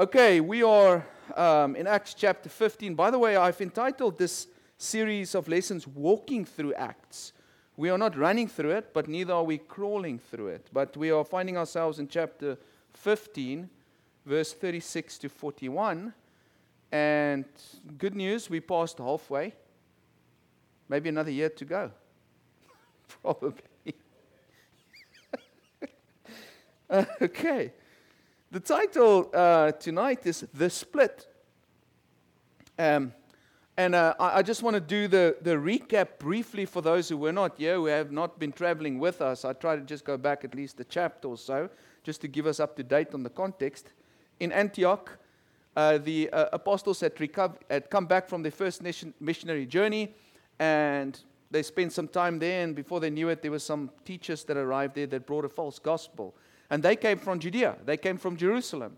Okay, we are um, in Acts chapter 15. By the way, I've entitled this series of lessons Walking Through Acts. We are not running through it, but neither are we crawling through it. But we are finding ourselves in chapter 15, verse 36 to 41. And good news, we passed halfway. Maybe another year to go. Probably. okay. The title uh, tonight is The Split. Um, and uh, I, I, just want to do the, the recap briefly for those who were not here, who have not been traveling with us. I try to just go back at least a chapter or so, just to give us up to date on the context. In Antioch, uh, the uh, apostles had, had come back from their first nation, missionary journey, and they spent some time there. And before they knew it, there were some teachers that arrived there that brought a false gospel. And they came from Judea, they came from Jerusalem.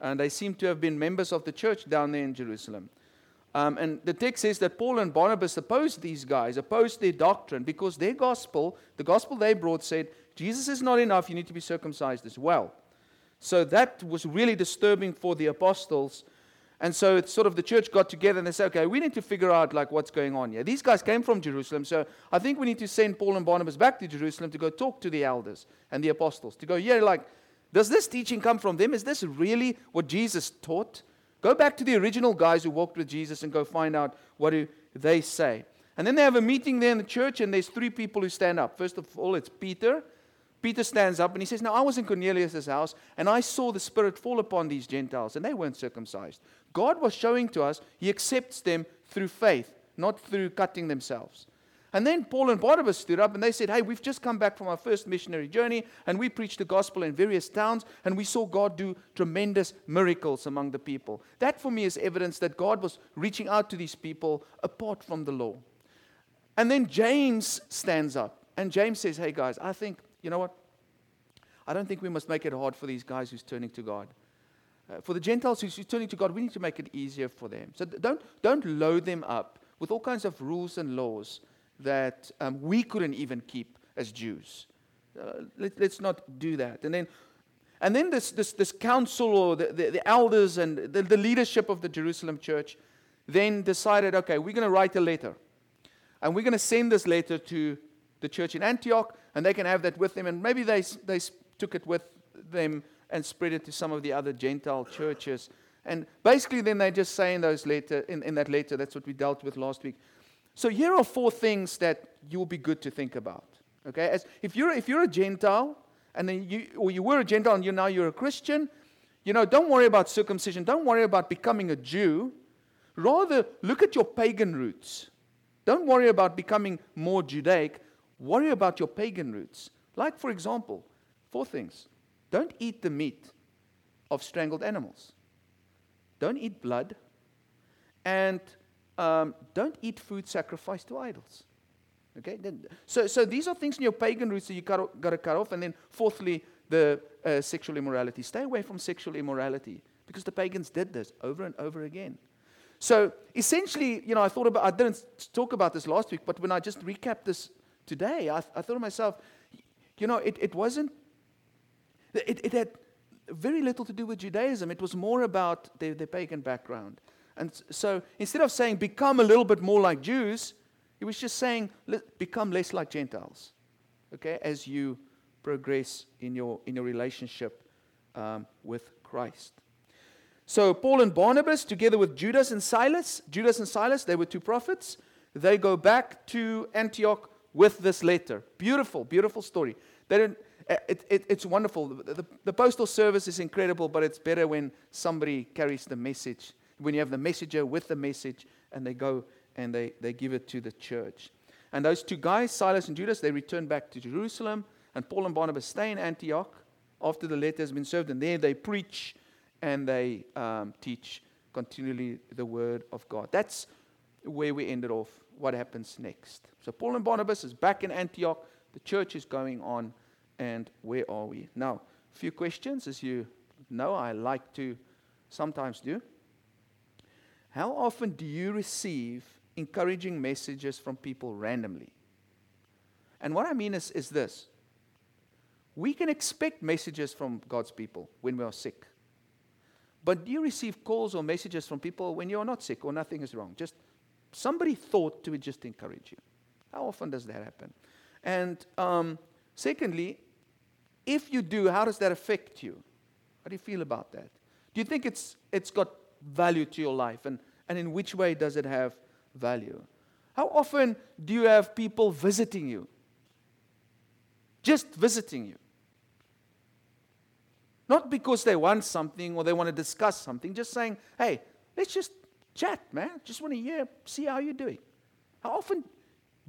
And they seem to have been members of the church down there in Jerusalem. Um, and the text says that Paul and Barnabas opposed these guys, opposed their doctrine, because their gospel, the gospel they brought, said, Jesus is not enough, you need to be circumcised as well. So that was really disturbing for the apostles. And so it's sort of the church got together and they said, okay, we need to figure out like what's going on here. These guys came from Jerusalem, so I think we need to send Paul and Barnabas back to Jerusalem to go talk to the elders and the apostles. To go, yeah, like, does this teaching come from them? Is this really what Jesus taught? Go back to the original guys who walked with Jesus and go find out what do they say. And then they have a meeting there in the church, and there's three people who stand up. First of all, it's Peter. Peter stands up and he says, Now I was in Cornelius' house, and I saw the Spirit fall upon these Gentiles, and they weren't circumcised. God was showing to us He accepts them through faith, not through cutting themselves. And then Paul and Barnabas stood up and they said, Hey, we've just come back from our first missionary journey and we preached the gospel in various towns and we saw God do tremendous miracles among the people. That for me is evidence that God was reaching out to these people apart from the law. And then James stands up and James says, Hey guys, I think, you know what? I don't think we must make it hard for these guys who's turning to God. Uh, for the Gentiles who's turning to God, we need to make it easier for them. So don't, don't load them up with all kinds of rules and laws that um, we couldn't even keep as Jews. Uh, let, us not do that. And then, and then this, this, this council or the, the, the elders and the, the leadership of the Jerusalem church then decided okay, we're going to write a letter. And we're going to send this letter to the church in Antioch, and they can have that with them. And maybe they, they took it with them and spread it to some of the other Gentile churches. And basically, then they just say in, those letter, in, in that letter, that's what we dealt with last week. So here are four things that you'll be good to think about. Okay, As if you're if you're a Gentile and then you or you were a Gentile and you now you're a Christian, you know, don't worry about circumcision. Don't worry about becoming a Jew. Rather, look at your pagan roots. Don't worry about becoming more Judaic. Worry about your pagan roots. Like, for example, four things. Don't eat the meat of strangled animals. Don't eat blood. And um, don't eat food sacrificed to idols. Okay? So, so these are things in your pagan roots that you got, to cut off. And then, fourthly, the uh, sexual immorality. Stay away from sexual immorality because the pagans did this over and over again. So essentially, you know, I thought about, I didn't talk about this last week, but when I just recapped this today, I, I thought to myself, you know, it, it wasn't it, it had very little to do with Judaism. It was more about their, their pagan background. And so instead of saying become a little bit more like Jews, he was just saying become less like Gentiles, okay, as you progress in your, in your relationship um, with Christ. So Paul and Barnabas, together with Judas and Silas, Judas and Silas, they were two prophets. They go back to Antioch with this letter. Beautiful, beautiful story. They uh, it, it, it's wonderful. The, the, the, postal service is incredible, but it's better when somebody carries the message, when you have the messenger with the message and they go and they, they give it to the church. And those two guys, Silas and Judas, they return back to Jerusalem, and Paul and Barnabas stay in Antioch after the letter has been served, and there they preach and they um, teach continually the word of God. That's where we ended off. What happens next? So Paul and Barnabas is back in Antioch. The church is going on and where are we? Now, a few questions, as you know, I like to sometimes do. How often do you receive encouraging messages from people randomly? And what I mean is, is this we can expect messages from God's people when we are sick. But do you receive calls or messages from people when you're not sick or nothing is wrong? Just somebody thought to just encourage you. How often does that happen? And um, secondly, if you do, how does that affect you? How do you feel about that? Do you think it's, it's got value to your life? And, and in which way does it have value? How often do you have people visiting you? Just visiting you. Not because they want something or they want to discuss something, just saying, hey, let's just chat, man. Just want to hear, see how you're doing. How often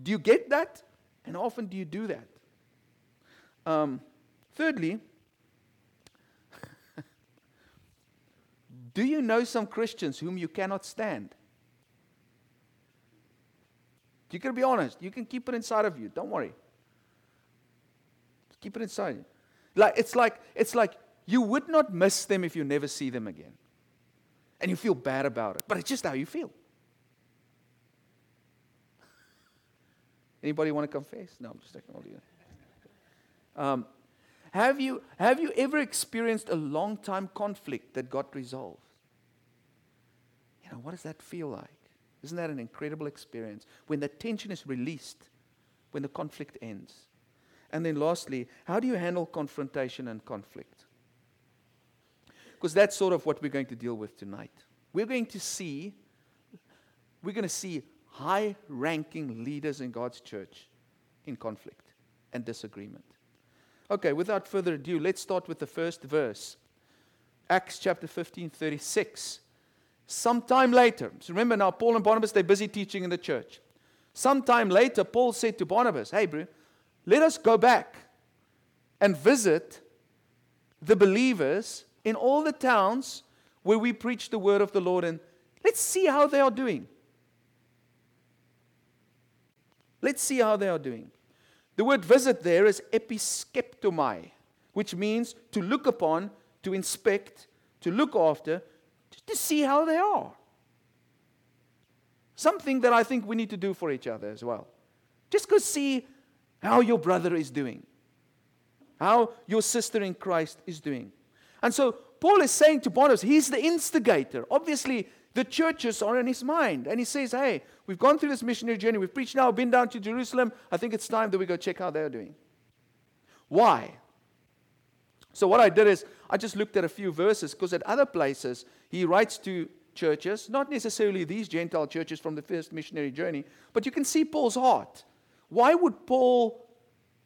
do you get that? And how often do you do that? Um, thirdly, do you know some Christians whom you cannot stand? You can be honest. You can keep it inside of you. Don't worry. Keep it inside. Like it's like it's like you would not miss them if you never see them again. And you feel bad about it. But it's just how you feel. Anybody want to confess? No, I'm just taking all you. Um, have you have you ever experienced a long time conflict that got resolved? You know, what does that feel like? Isn't that an incredible experience? When the tension is released, when the conflict ends. And then lastly, how do you handle confrontation and conflict? Because that's sort of what we're going to deal with tonight. We're going to see we're going to see high ranking leaders in God's church in conflict and disagreement. Okay, without further ado, let's start with the first verse. Acts chapter 15, 36. Sometime later, so remember now, Paul and Barnabas, they're busy teaching in the church. Sometime later, Paul said to Barnabas, Hey, bro, let us go back and visit the believers in all the towns where we preach the word of the Lord and let's see how they are doing. Let's see how they are doing. The word visit there is episkeptomai, which means to look upon, to inspect, to look after, to see how they are. Something that I think we need to do for each other as well. Just go see how your brother is doing, how your sister in Christ is doing. And so Paul is saying to Barnabas, he's the instigator. Obviously, the churches are in his mind. And he says, Hey, we've gone through this missionary journey. We've preached now, been down to Jerusalem. I think it's time that we go check how they're doing. Why? So, what I did is I just looked at a few verses because at other places he writes to churches, not necessarily these Gentile churches from the first missionary journey, but you can see Paul's heart. Why would Paul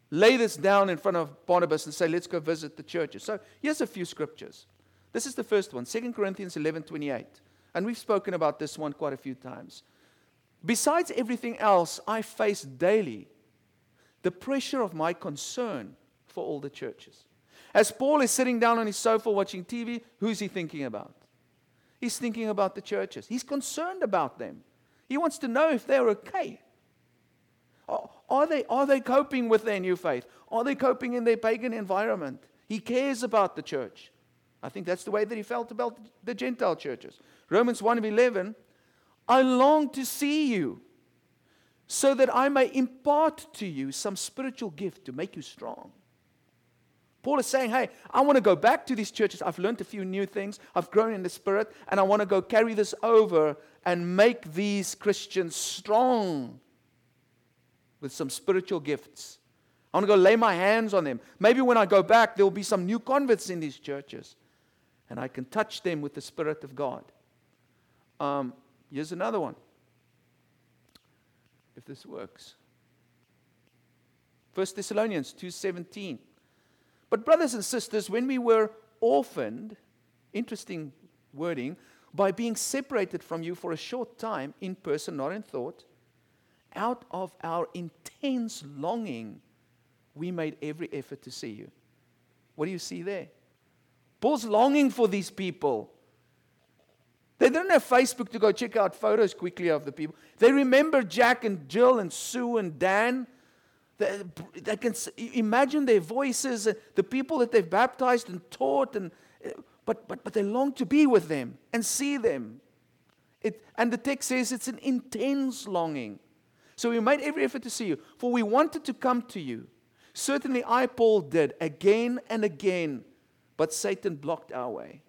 lay this down in front of Barnabas and say, Let's go visit the churches? So, here's a few scriptures. This is the first one, 2 Corinthians 11 28. And we've spoken about this one quite a few times. Besides everything else, I face daily the pressure of my concern for all the churches. As Paul is sitting down on his sofa watching TV, who's he thinking about? He's thinking about the churches. He's concerned about them. He wants to know if they're okay. Are they, are they coping with their new faith? Are they coping in their pagan environment? He cares about the church. I think that's the way that he felt about the Gentile churches. Romans 1 of 11, I long to see you so that I may impart to you some spiritual gift to make you strong. Paul is saying, Hey, I want to go back to these churches. I've learned a few new things. I've grown in the spirit, and I want to go carry this over and make these Christians strong with some spiritual gifts. I want to go lay my hands on them. Maybe when I go back, there will be some new converts in these churches and I can touch them with the Spirit of God. Um, here's another one. If this works. 1 Thessalonians 2:17. But brothers and sisters, when we were orphaned, interesting wording, by being separated from you for a short time in person, not in thought, out of our intense longing, we made every effort to see you. What do you see there? Paul's longing for these people. They don't have Facebook to go check out photos quickly of the people. They remember Jack and Jill and Sue and Dan. They, they can imagine their voices, uh, the people that they've baptized and taught, and, uh, but, but, but they long to be with them and see them. It, and the text says it's an intense longing. So we made every effort to see you, for we wanted to come to you. Certainly, I, Paul, did again and again but Satan blocked our way.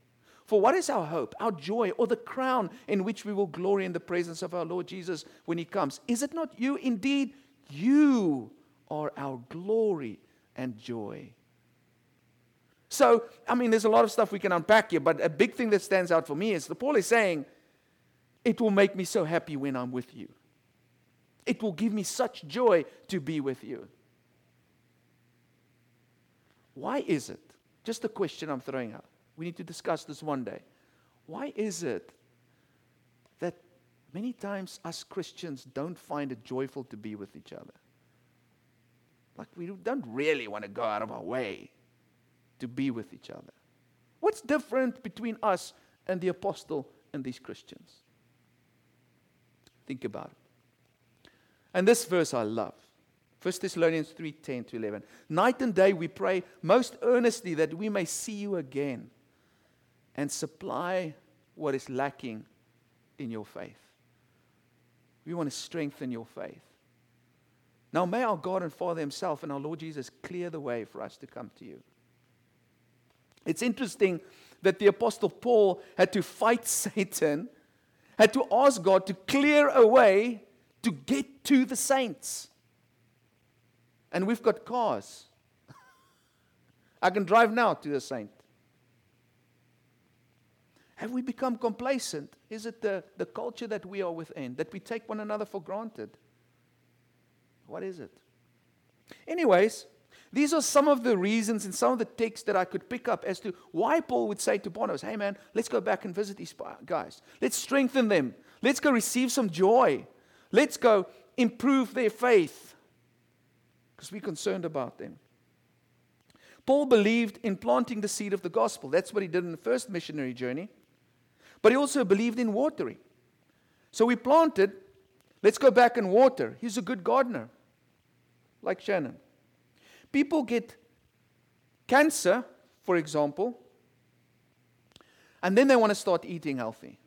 For what is our hope, our joy, or the crown in which we will glory in the presence of our Lord Jesus when he comes? Is it not you? Indeed, you are our glory and joy. So, I mean, there's a lot of stuff we can unpack here, but a big thing that stands out for me is the Paul is saying, It will make me so happy when I'm with you. It will give me such joy to be with you. Why is it? Just a question I'm throwing out. We need to discuss this one day. Why is it that many times us Christians don't find it joyful to be with each other? Like we don't really want to go out of our way to be with each other. What's different between us and the apostle and these Christians? Think about it. And this verse I love. 1 Thessalonians 3 10 to 11. Night and day we pray most earnestly that we may see you again and supply what is lacking in your faith. We want to strengthen your faith. Now, may our God and Father Himself and our Lord Jesus clear the way for us to come to you. It's interesting that the Apostle Paul had to fight Satan, had to ask God to clear a way to get to the saints. And we've got cars. I can drive now to the saint. Have we become complacent? Is it the, the culture that we are within, that we take one another for granted? What is it? Anyways, these are some of the reasons and some of the texts that I could pick up as to why Paul would say to Barnabas, hey man, let's go back and visit these guys. Let's strengthen them. Let's go receive some joy. Let's go improve their faith because we're concerned about them. Paul believed in planting the seed of the gospel. That's what he did in the first missionary journey. But he also believed in watering. So we planted. Let's go back and water. He's a good gardener, like Shannon. People get cancer, for example, and then they want to start eating healthy.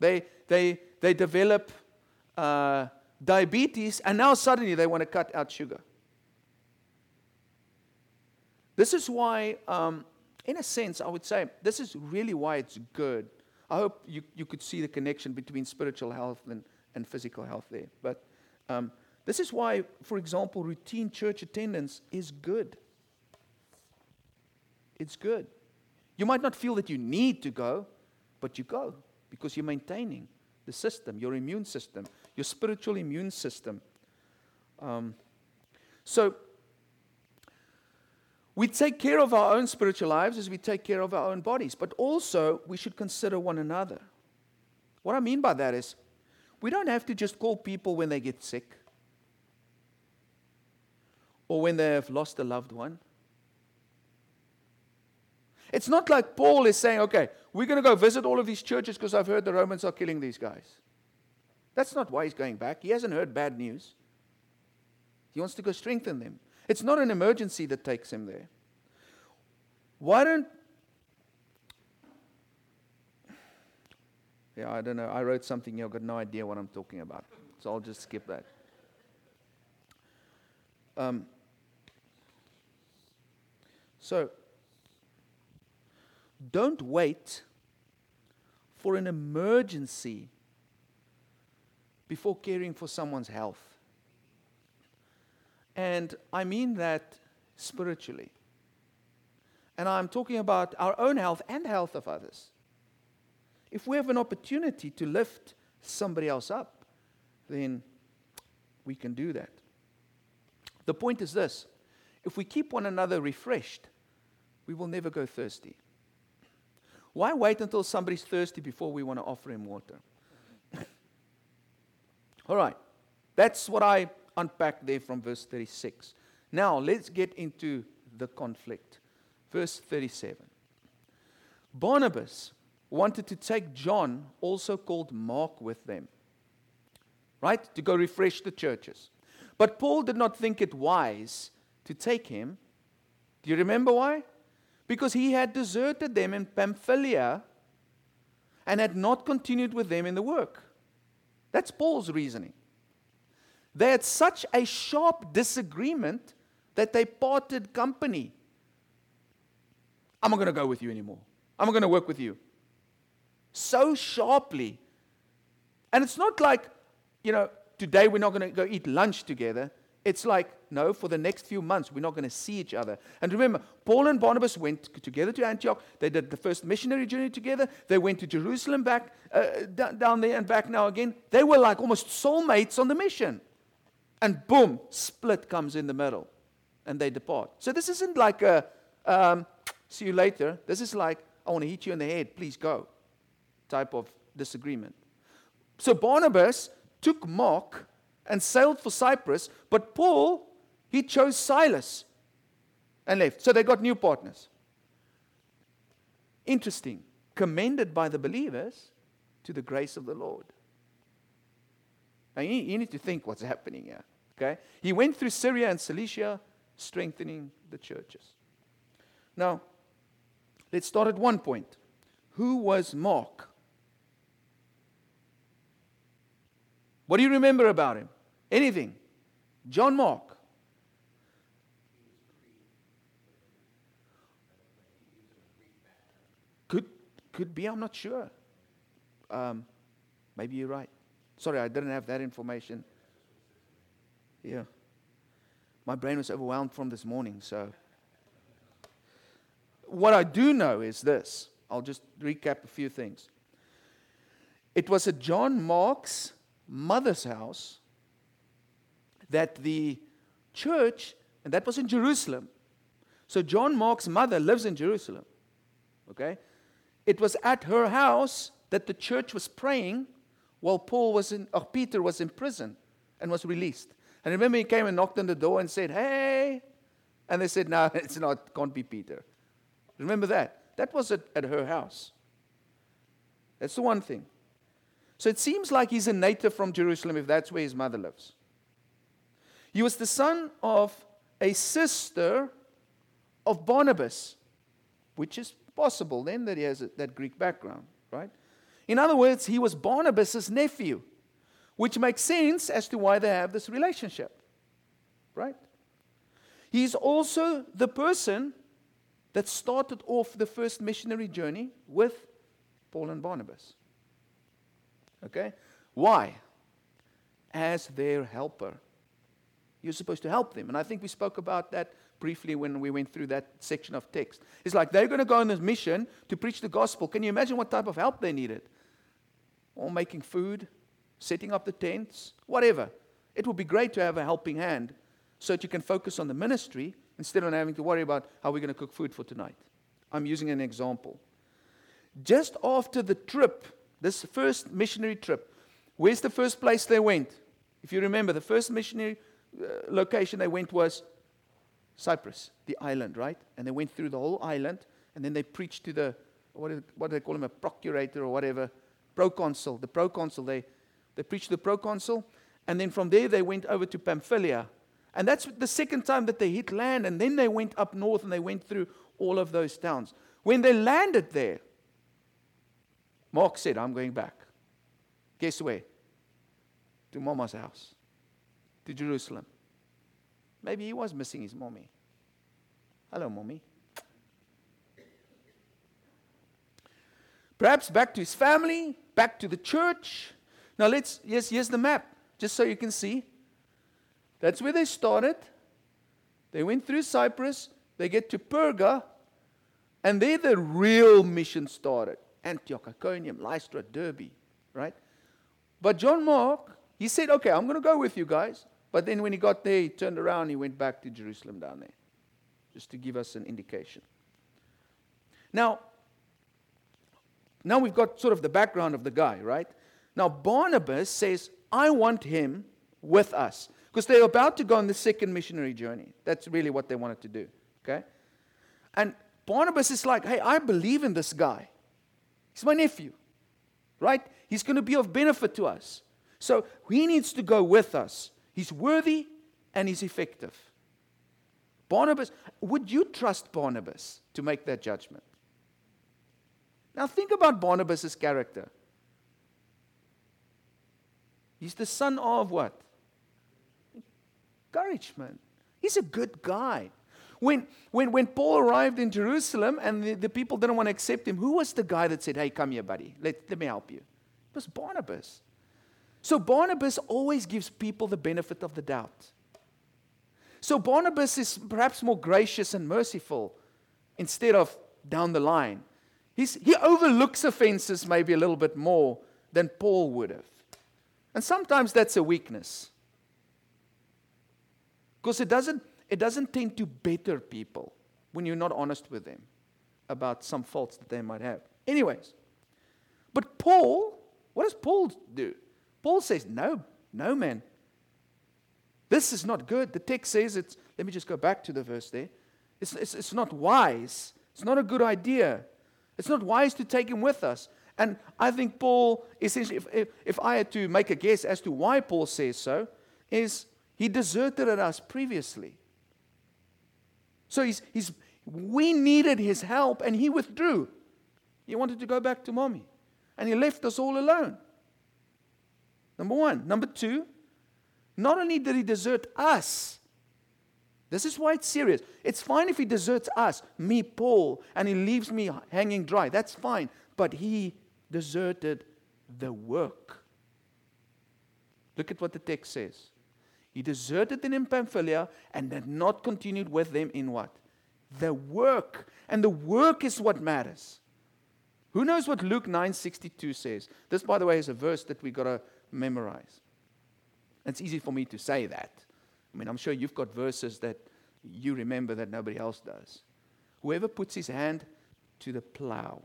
They, they, they develop uh, diabetes, and now suddenly they want to cut out sugar. This is why um, in a sense, I would say this is really why it's good. I hope you, you could see the connection between spiritual health and, and physical health there. But um, this is why, for example, routine church attendance is good. It's good. You might not feel that you need to go, but you go because you're maintaining the system, your immune system, your spiritual immune system. Um, so, we take care of our own spiritual lives as we take care of our own bodies, but also we should consider one another. What I mean by that is, we don't have to just call people when they get sick or when they have lost a loved one. It's not like Paul is saying, okay, we're going to go visit all of these churches because I've heard the Romans are killing these guys. That's not why he's going back. He hasn't heard bad news. He wants to go strengthen them. It's not an emergency that takes him there. Why don't. Yeah, I don't know. I wrote something here. I've got no idea what I'm talking about. So I'll just skip that. Um, so, don't wait for an emergency before caring for someone's health. And I mean that spiritually. And I'm talking about our own health and health of others. If we have an opportunity to lift somebody else up, then we can do that. The point is this if we keep one another refreshed, we will never go thirsty. Why wait until somebody's thirsty before we want to offer him water? All right, that's what I unpack there from verse 36. Now, let's get into the conflict. Verse 37. Barnabas wanted to take John, also called Mark, with them, right? To go refresh the churches. But Paul did not think it wise to take him. Do you remember why? Because he had deserted them in Pamphylia and had not continued with them in the work. That's Paul's reasoning. They had such a sharp disagreement that they parted company. I'm not going to go with you anymore. I'm not going to work with you. So sharply. And it's not like, you know, today we're not going to go eat lunch together. It's like, no, for the next few months, we're not going to see each other. And remember, Paul and Barnabas went together to Antioch. They did the first missionary journey together. They went to Jerusalem back, uh, down there and back now again. They were like almost soulmates on the mission. And boom, split comes in the middle. And they depart. So this isn't like a, um, see you later. This is like, I want to hit you in the head, please go type of disagreement. So Barnabas took Mark and sailed for Cyprus, but Paul, he chose Silas and left. So they got new partners. Interesting. Commended by the believers to the grace of the Lord. Now you you need to think what's happening here. Okay? He went through Syria and Cilicia, strengthening the churches. Now, let's start at one point. Who was Mark? What do you remember about him? Anything? John Mark. Could, could be, I'm not sure. Um, maybe you're right. Sorry, I didn't have that information. Yeah. My brain was overwhelmed from this morning, so. What I do know is this. I'll just recap a few things. It was at John Mark's mother's house that the church, and that was in Jerusalem. So John Mark's mother lives in Jerusalem. Okay? It was at her house that the church was praying while Paul was in, or Peter was in prison and was released. And remember, he came and knocked on the door and said, Hey. And they said, No, it's not, can't be Peter. Remember that? That was at, at her house. That's the one thing. So it seems like he's a native from Jerusalem if that's where his mother lives. He was the son of a sister of Barnabas, which is possible then that he has a, that Greek background, right? In other words, he was Barnabas's nephew, which makes sense as to why they have this relationship, right? He's also the person that started off the first missionary journey with Paul and Barnabas. Okay? Why? As their helper. You're supposed to help them. And I think we spoke about that briefly when we went through that section of text. It's like they're going to go on this mission to preach the gospel. Can you imagine what type of help they needed? Or making food, setting up the tents, whatever. It would be great to have a helping hand so that you can focus on the ministry instead of having to worry about how we're going to cook food for tonight. I'm using an example. Just after the trip this first missionary trip, where's the first place they went? If you remember, the first missionary uh, location they went was Cyprus, the island, right? And they went through the whole island, and then they preached to the, what, do they call him, a procurator or whatever, proconsul. The proconsul, they, they preached to the proconsul, and then from there they went over to Pamphylia. And that's the second time that they hit land, and then they went up north and they went through all of those towns. When they landed there, Mark said, I'm going back. Guess where? To Mama's house, to Jerusalem. Maybe he was missing his mommy. Hello, mommy. Perhaps back to his family, back to the church. Now let's, yes, here's the map, just so you can see. That's where they started. They went through Cyprus, they get to Perga, and there the real mission started. Antioch, Iconium, Lystra, Derbe, right? But John Mark, he said, okay, I'm going to go with you guys. But then when he got there, he turned around, he went back to Jerusalem down there, just to give us an indication. Now, now we've got sort of the background of the guy, right? Now, Barnabas says, I want him with us. Because they're about to go on the second missionary journey. That's really what they wanted to do, okay? And Barnabas is like, hey, I believe in this guy. He's my nephew, right? He's going to be of benefit to us. So he needs to go with us. He's worthy and he's effective. Barnabas, would you trust Barnabas to make that judgment? Now think about Barnabas' character. He's the son of what? Encouragement. He's a good guy. When, when, when Paul arrived in Jerusalem and the, the people didn't want to accept him, who was the guy that said, Hey, come here, buddy, let, let me help you? It was Barnabas. So Barnabas always gives people the benefit of the doubt. So Barnabas is perhaps more gracious and merciful instead of down the line. He's, he overlooks offenses maybe a little bit more than Paul would have. And sometimes that's a weakness. Because it doesn't, it doesn't tend to better people when you're not honest with them about some faults that they might have. Anyways, but Paul, what does Paul do? Paul says, No, no, man. This is not good. The text says it's, let me just go back to the verse there. It's, it's, it's not wise. It's not a good idea. It's not wise to take him with us. And I think Paul, essentially, if, if, if I had to make a guess as to why Paul says so, is he deserted us previously. So he's, he's, we needed his help and he withdrew. He wanted to go back to mommy. And he left us all alone. Number one. Number two, not only did he desert us, this is why it's serious. It's fine if he deserts us, me, Paul, and he leaves me hanging dry. That's fine. But he deserted the work. Look at what the text says. He deserted them in Pamphylia and had not continued with them in what? The work. And the work is what matters. Who knows what Luke 9:62 says? This, by the way, is a verse that we got to memorize. It's easy for me to say that. I mean, I'm sure you've got verses that you remember that nobody else does. Whoever puts his hand to the plow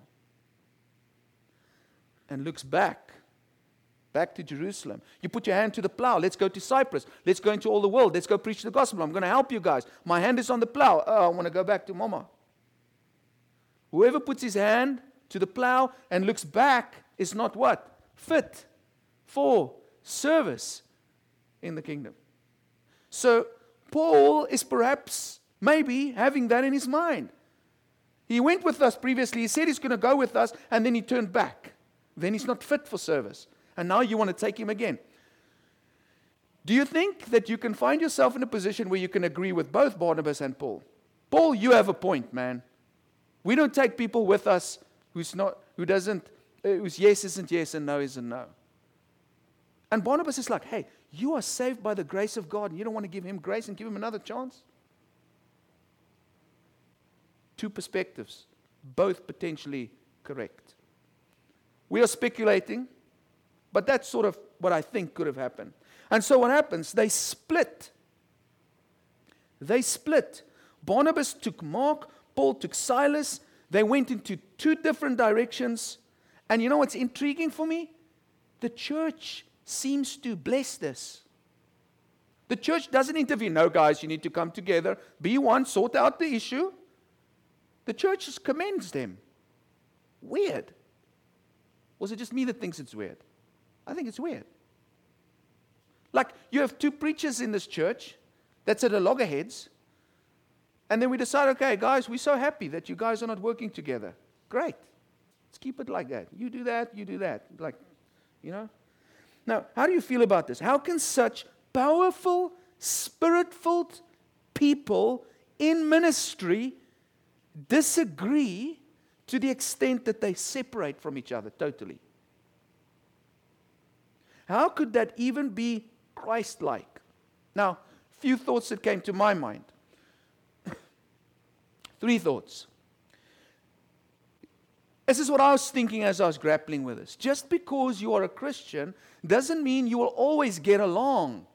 and looks back back to Jerusalem. You put your hand to the plow. Let's go to Cyprus. Let's go into all the world. Let's go preach the gospel. I'm going to help you guys. My hand is on the plow. Oh, I want to go back to mama. Whoever puts his hand to the plow and looks back is not what? Fit for service in the kingdom. So, Paul is perhaps, maybe, having that in his mind. He went with us previously. He said he's going to go with us, and then he turned back. Then he's not fit for service and now you want to take him again. Do you think that you can find yourself in a position where you can agree with both Barnabas and Paul? Paul, you have a point, man. We don't take people with us who's not, who doesn't, uh, whose yes isn't yes and no isn't no. And Barnabas is like, hey, you are saved by the grace of God, and you don't want to give him grace and give him another chance? Two perspectives, both potentially correct. We are speculating but that's sort of what I think could have happened. And so what happens? They split. They split. Barnabas took Mark, Paul took Silas. They went into two different directions. And you know what's intriguing for me? The church seems to bless this. The church doesn't intervene. No, guys, you need to come together, be one, sort out the issue. The church commends them. Weird. Was it just me that thinks it's weird? I think it's weird. Like, you have two preachers in this church that's at a loggerheads, and then we decide, okay, guys, we're so happy that you guys are not working together. Great. Let's keep it like that. You do that, you do that. Like, you know? Now, how do you feel about this? How can such powerful, spirit filled people in ministry disagree to the extent that they separate from each other totally? How could that even be Christ like? Now, few thoughts that came to my mind. Three thoughts. This is what I was thinking as I was grappling with this. Just because you are a Christian doesn't mean you will always get along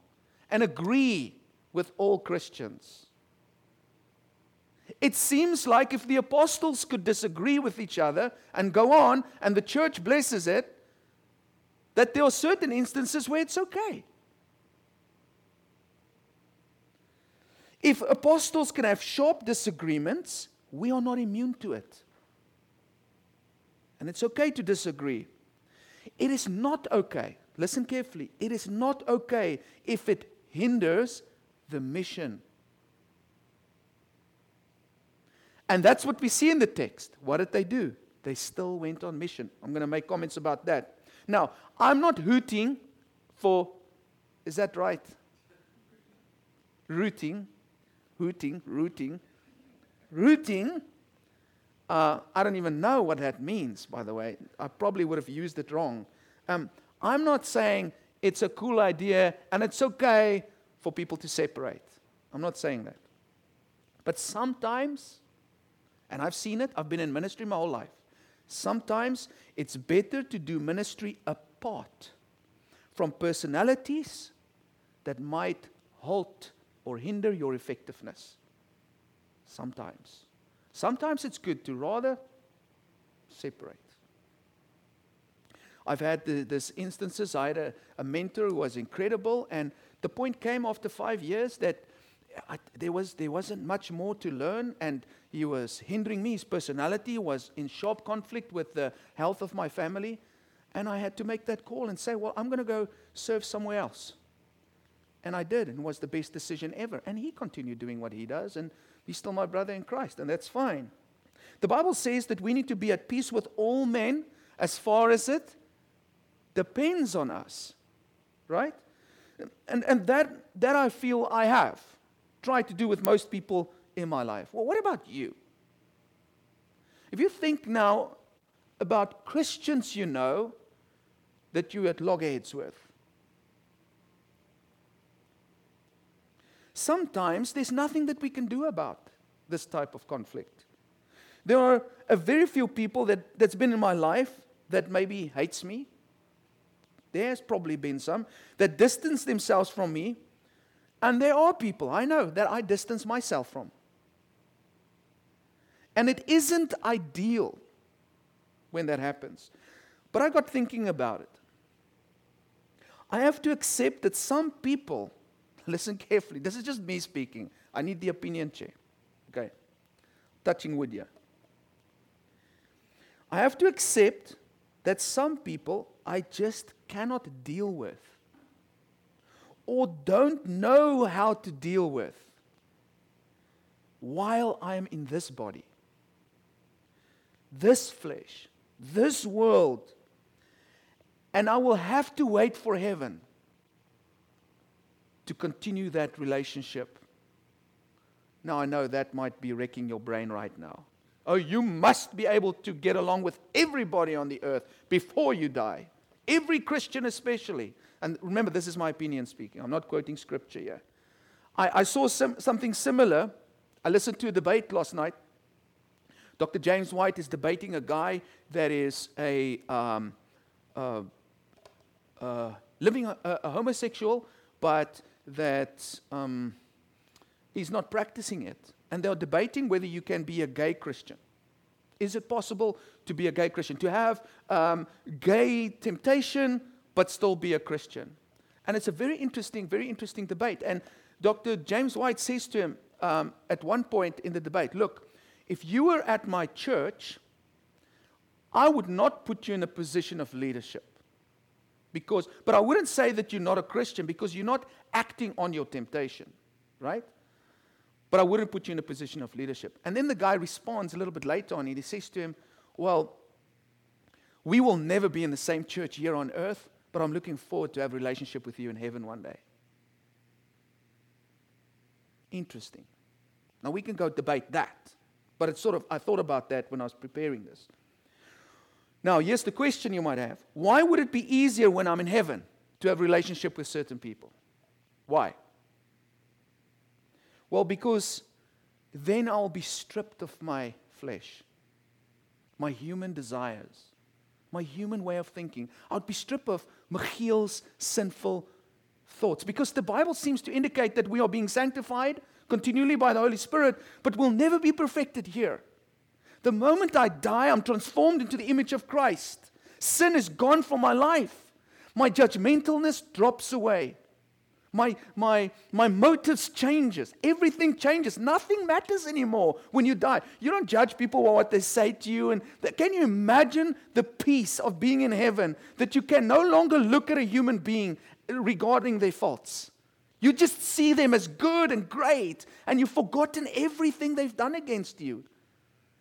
and agree with all Christians. It seems like if the apostles could disagree with each other and go on, and the church blesses it, that there are certain instances where it's okay. If apostles can have sharp disagreements, we are not immune to it. And it's okay to disagree. It is not okay, listen carefully, it is not okay if it hinders the mission. And that's what we see in the text. What did they do? They still went on mission. I'm going to make comments about that. Now, I'm not hooting for, is that right? Rooting, hooting, rooting Rooting, uh, I don't even know what that means, by the way. I probably would have used it wrong. Um, I'm not saying it's a cool idea and it's okay for people to separate. I'm not saying that. But sometimes, and I've seen it, I've been in ministry my whole life. Sometimes it's better to do ministry apart from personalities that might halt or hinder your effectiveness. Sometimes. Sometimes it's good to rather separate. I've had the, this instances. I had a, a, mentor who was incredible, and the point came after five years that I, there, was, there wasn't much more to learn, and he was hindering me. His personality was in sharp conflict with the health of my family. And I had to make that call and say, well, I'm going to go serve somewhere else. And I did, and it was the best decision ever. And he continued doing what he does, and he's still my brother in Christ, and that's fine. The Bible says that we need to be at peace with all men as far as it depends on us, right? And, and that, that I feel I have tried to do with most people in my life. Well, what about you? If you think now about Christians you know that you're at loggerheads with, sometimes there's nothing that we can do about this type of conflict. There are a very few people that, that's been in my life that maybe hates me. There's probably been some that distance themselves from me. And there are people I know that I distance myself from. And it isn't ideal when that happens. But I got thinking about it. I have to accept that some people Listen carefully. This is just me speaking. I need the opinion chair. Okay. Touching wood here. I have to accept that some people I just cannot deal with or don't know how to deal with while I am in this body, this flesh, this world. And I will have to wait for heaven to continue that relationship. Now, I know that might be wrecking your brain right now. Oh, you must be able to get along with everybody on the earth before you die. Every Christian, especially. And remember, this is my opinion speaking. I'm not quoting scripture here. I, I saw some, something similar. I listened to a debate last night. Dr. James White is debating a guy that is a um, uh, uh, living a, a homosexual, but that um, he's not practicing it. And they're debating whether you can be a gay Christian. Is it possible to be a gay Christian? To have um, gay temptation, but still be a Christian? And it's a very interesting, very interesting debate. And Dr. James White says to him um, at one point in the debate Look, if you were at my church, I would not put you in a position of leadership because but I wouldn't say that you're not a Christian because you're not acting on your temptation, right? But I wouldn't put you in a position of leadership. And then the guy responds a little bit later on, and he says to him, Well, we will never be in the same church here on earth, but I'm looking forward to have a relationship with you in heaven one day. Interesting. Now we can go debate that, but it's sort of, I thought about that when I was preparing this. Now, here's the question you might have Why would it be easier when I'm in heaven to have relationship with certain people? Why? Well, because then I'll be stripped of my flesh, my human desires, my human way of thinking. I would be stripped of Michiel's sinful thoughts. Because the Bible seems to indicate that we are being sanctified continually by the Holy Spirit, but we'll never be perfected here. The moment I die, I'm transformed into the image of Christ. Sin is gone from my life. My judgmentalness drops away. My, my, my motives changes. Everything changes. Nothing matters anymore when you die. You don't judge people by what they say to you. And can you imagine the peace of being in heaven that you can no longer look at a human being regarding their faults? You just see them as good and great, and you've forgotten everything they've done against you.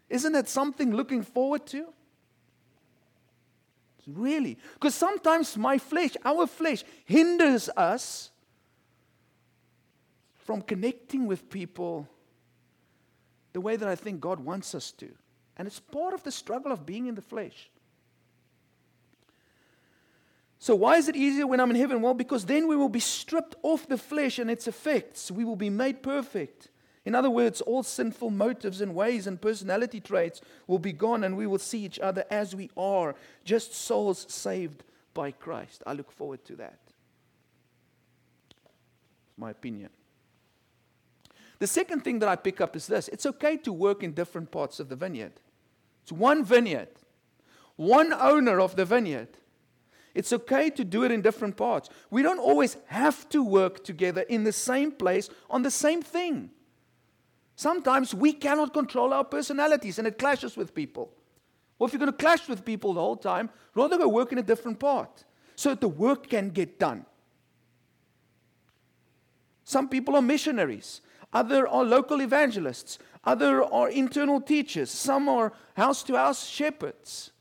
Isn't that something looking forward to? Really. Because sometimes my flesh, our flesh, hinders us from connecting with people the way that I think God wants us to. And it's part of the struggle of being in the flesh. So, why is it easier when I'm in heaven? Well, because then we will be stripped off the flesh and its effects. We will be made perfect. In other words, all sinful motives and ways and personality traits will be gone, and we will see each other as we are, just souls saved by Christ. I look forward to that. My opinion. The second thing that I pick up is this it's okay to work in different parts of the vineyard. It's one vineyard, one owner of the vineyard. It's okay to do it in different parts. We don't always have to work together in the same place on the same thing. Sometimes we cannot control our personalities and it clashes with people. Well, if you're going to clash with people the whole time, rather go work in a different part so that the work can get done. Some people are missionaries, other are local evangelists, other are internal teachers, some are house to house shepherds.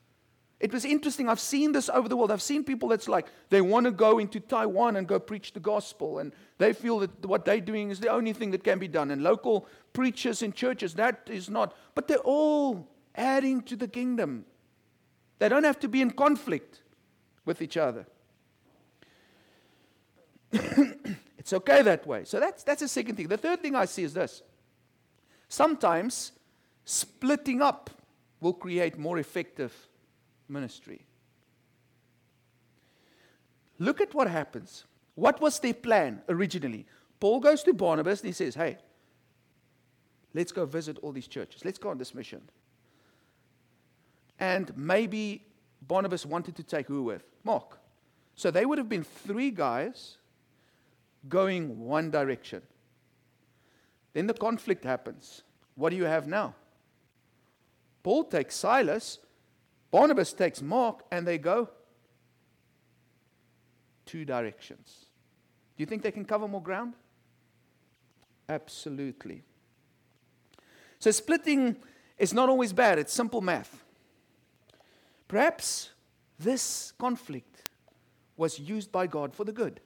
It was interesting. I've seen this over the world. I've seen people that's like they want to go into Taiwan and go preach the gospel, and they feel that what they're doing is the only thing that can be done. And local preachers in churches, that is not. But they're all adding to the kingdom. They don't have to be in conflict with each other. It's okay that way. So that's, that's the second thing. The third thing I see is this sometimes splitting up will create more effective ministry. Look at what happens. What was their plan originally? Paul goes to Barnabas and he says, Hey, let's go visit all these churches. Let's go on this mission. And maybe Barnabas wanted to take who with? Mark. So they would have been three guys going one direction. Then the conflict happens. What do you have now? Paul takes Silas Barnabas takes Mark and they go two directions. Do you think they can cover more ground? Absolutely. So splitting is not always bad, it's simple math. Perhaps this conflict was used by God for the good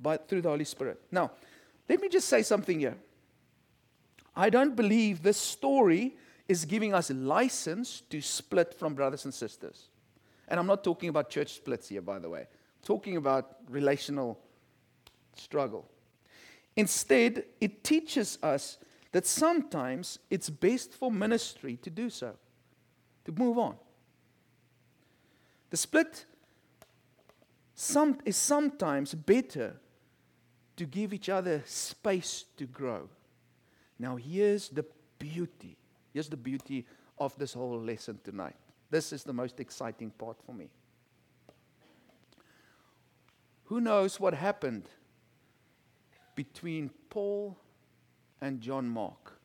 by, through the Holy Spirit. Now, let me just say something here. I don't believe this story is giving us license to split from brothers and sisters. And I'm not talking about church splits here, by the way. I'm talking about relational struggle. Instead, it teaches us that sometimes it's best for ministry to do so, to move on. The split some, is sometimes better to give each other space to grow. Now, here's the beauty Here's the beauty of this whole lesson tonight. This is the most exciting part for me. Who knows what happened between Paul and John Mark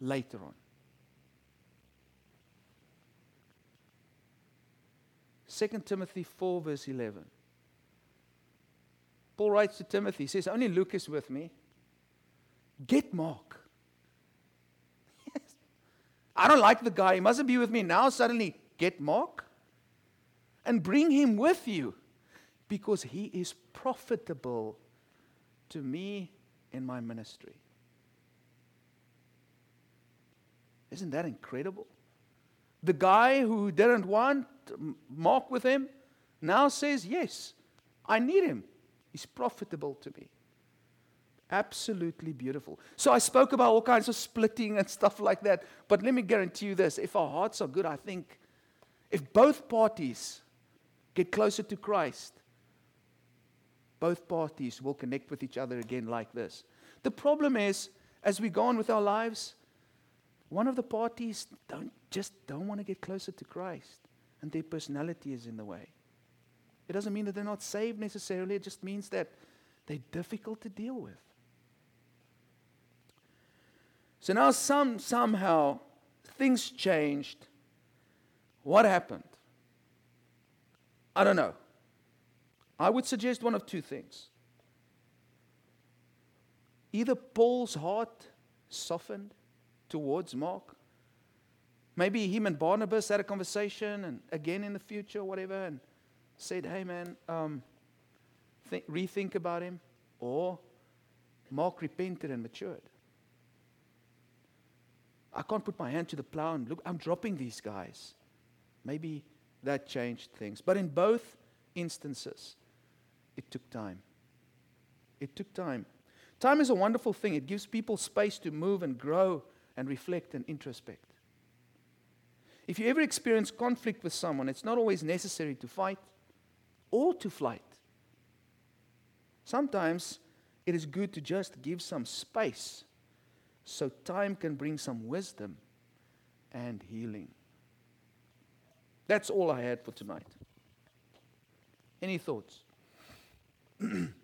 later on? 2 Timothy 4, verse 11. Paul writes to Timothy, he says, Only Luke is with me. Get Mark. I don't like the guy. He mustn't be with me now. Suddenly, get Mark and bring him with you because he is profitable to me in my ministry. Isn't that incredible? The guy who didn't want Mark with him now says, Yes, I need him. He's profitable to me. Absolutely beautiful. So I spoke about all kinds of splitting and stuff like that. But let me guarantee you this if our hearts are good, I think if both parties get closer to Christ, both parties will connect with each other again like this. The problem is, as we go on with our lives, one of the parties don't, just don't want to get closer to Christ, and their personality is in the way. It doesn't mean that they're not saved necessarily, it just means that they're difficult to deal with. So now some somehow things changed. What happened? I don't know. I would suggest one of two things. Either Paul's heart softened towards Mark. Maybe him and Barnabas had a conversation, and again in the future, whatever, and said, hey man, um, rethink about him. Or Mark repented and matured. I can't put my hand to the plow and look, I'm dropping these guys. Maybe that changed things. But in both instances, it took time. It took time. Time is a wonderful thing. It gives people space to move and grow and reflect and introspect. If you ever experience conflict with someone, it's not always necessary to fight or to flight. Sometimes it is good to just give some space so time can bring some wisdom and healing. That's all I had for tonight. Any thoughts?